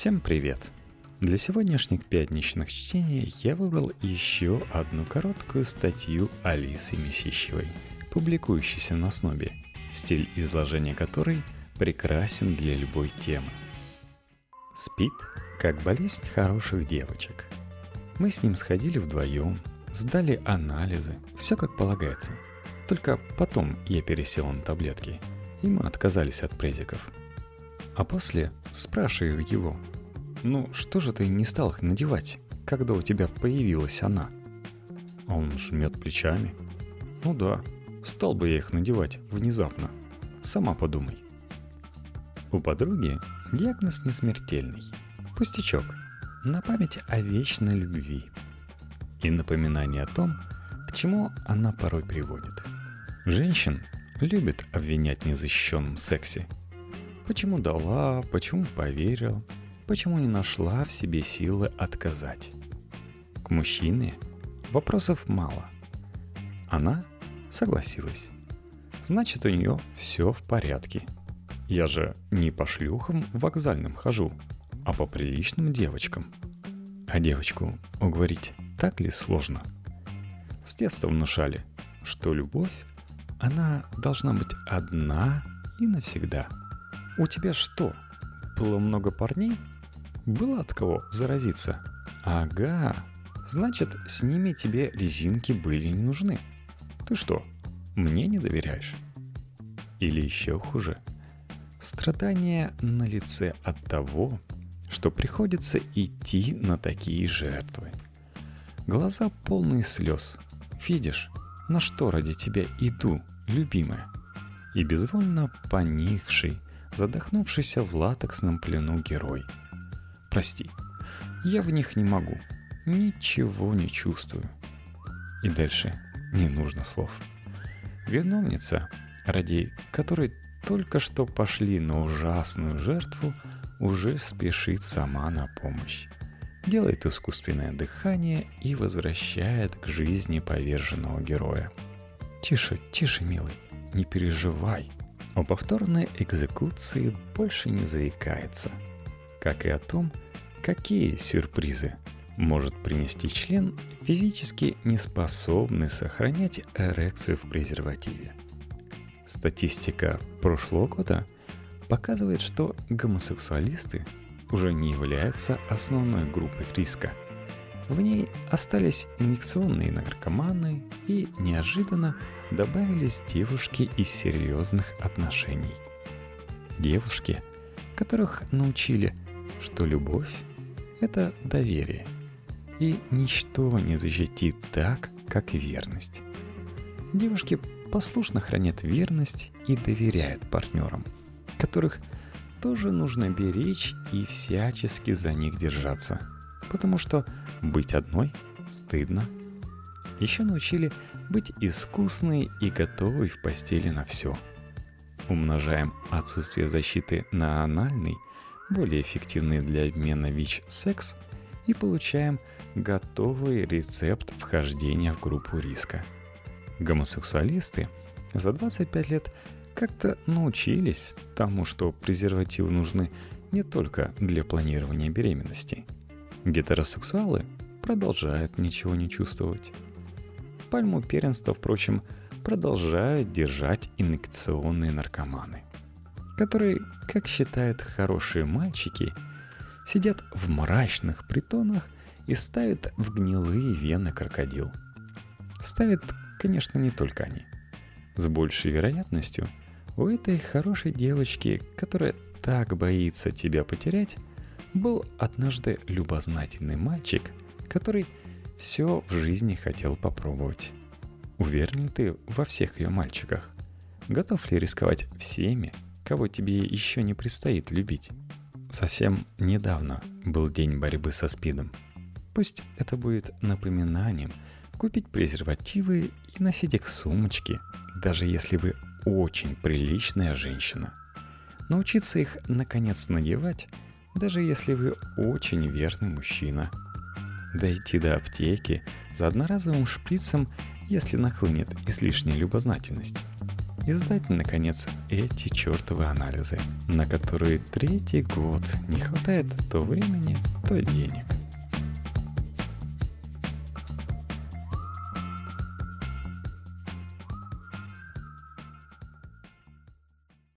Всем привет! Для сегодняшних пятничных чтений я выбрал еще одну короткую статью Алисы Месищевой, публикующейся на Снобе, стиль изложения которой прекрасен для любой темы. Спит, как болезнь хороших девочек. Мы с ним сходили вдвоем, сдали анализы, все как полагается. Только потом я пересел на таблетки, и мы отказались от презиков – а после спрашиваю его, «Ну, что же ты не стал их надевать, когда у тебя появилась она?» Он жмет плечами. «Ну да, стал бы я их надевать внезапно. Сама подумай». У подруги диагноз не смертельный. Пустячок. На память о вечной любви. И напоминание о том, к чему она порой приводит. Женщин любят обвинять в незащищенном сексе – Почему дала, почему поверила, почему не нашла в себе силы отказать. К мужчине вопросов мало. Она согласилась. Значит, у нее все в порядке. Я же не по шлюхам вокзальным хожу, а по приличным девочкам. А девочку уговорить так ли сложно? С детства внушали, что любовь, она должна быть одна и навсегда – у тебя что, было много парней? Было от кого заразиться? Ага, значит, с ними тебе резинки были не нужны. Ты что, мне не доверяешь? Или еще хуже, страдания на лице от того, что приходится идти на такие жертвы. Глаза полные слез. Видишь, на что ради тебя иду, любимая. И безвольно поникший, задохнувшийся в латексном плену герой. Прости, я в них не могу, ничего не чувствую. И дальше не нужно слов. Виновница, ради которой только что пошли на ужасную жертву, уже спешит сама на помощь. Делает искусственное дыхание и возвращает к жизни поверженного героя. Тише, тише, милый, не переживай. О повторной экзекуции больше не заикается, как и о том, какие сюрпризы может принести член, физически не способный сохранять эрекцию в презервативе. Статистика прошлого года показывает, что гомосексуалисты уже не являются основной группой риска. В ней остались инъекционные наркоманы и неожиданно добавились девушки из серьезных отношений. Девушки, которых научили, что любовь – это доверие, и ничто не защитит так, как верность. Девушки послушно хранят верность и доверяют партнерам, которых тоже нужно беречь и всячески за них держаться, потому что быть одной стыдно. Еще научили быть искусной и готовой в постели на все. Умножаем отсутствие защиты на анальный, более эффективный для обмена ВИЧ секс, и получаем готовый рецепт вхождения в группу риска. Гомосексуалисты за 25 лет как-то научились тому, что презервативы нужны не только для планирования беременности. Гетеросексуалы продолжают ничего не чувствовать. Пальму первенства, впрочем, продолжают держать инъекционные наркоманы, которые, как считают хорошие мальчики, сидят в мрачных притонах и ставят в гнилые вены крокодил. Ставят, конечно, не только они. С большей вероятностью у этой хорошей девочки, которая так боится тебя потерять, был однажды любознательный мальчик, который все в жизни хотел попробовать. Уверен ли ты во всех ее мальчиках? Готов ли рисковать всеми, кого тебе еще не предстоит любить? Совсем недавно был день борьбы со СПИДом. Пусть это будет напоминанием купить презервативы и носить их в сумочке, даже если вы очень приличная женщина. Научиться их наконец надевать, даже если вы очень верный мужчина – дойти до аптеки за одноразовым шприцем, если нахлынет излишняя любознательность. и сдать, наконец, эти чертовы анализы, на которые третий год не хватает то времени, то денег.